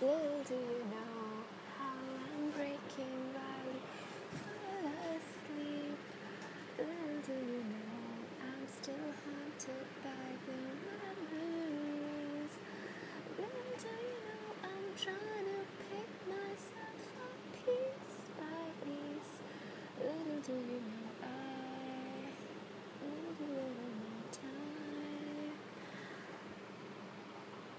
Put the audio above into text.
Little do you know how I'm breaking while you fall asleep. Little do you know I'm still haunted by the memories. Little do you know I'm trying to pick myself up piece by piece. Little do you know.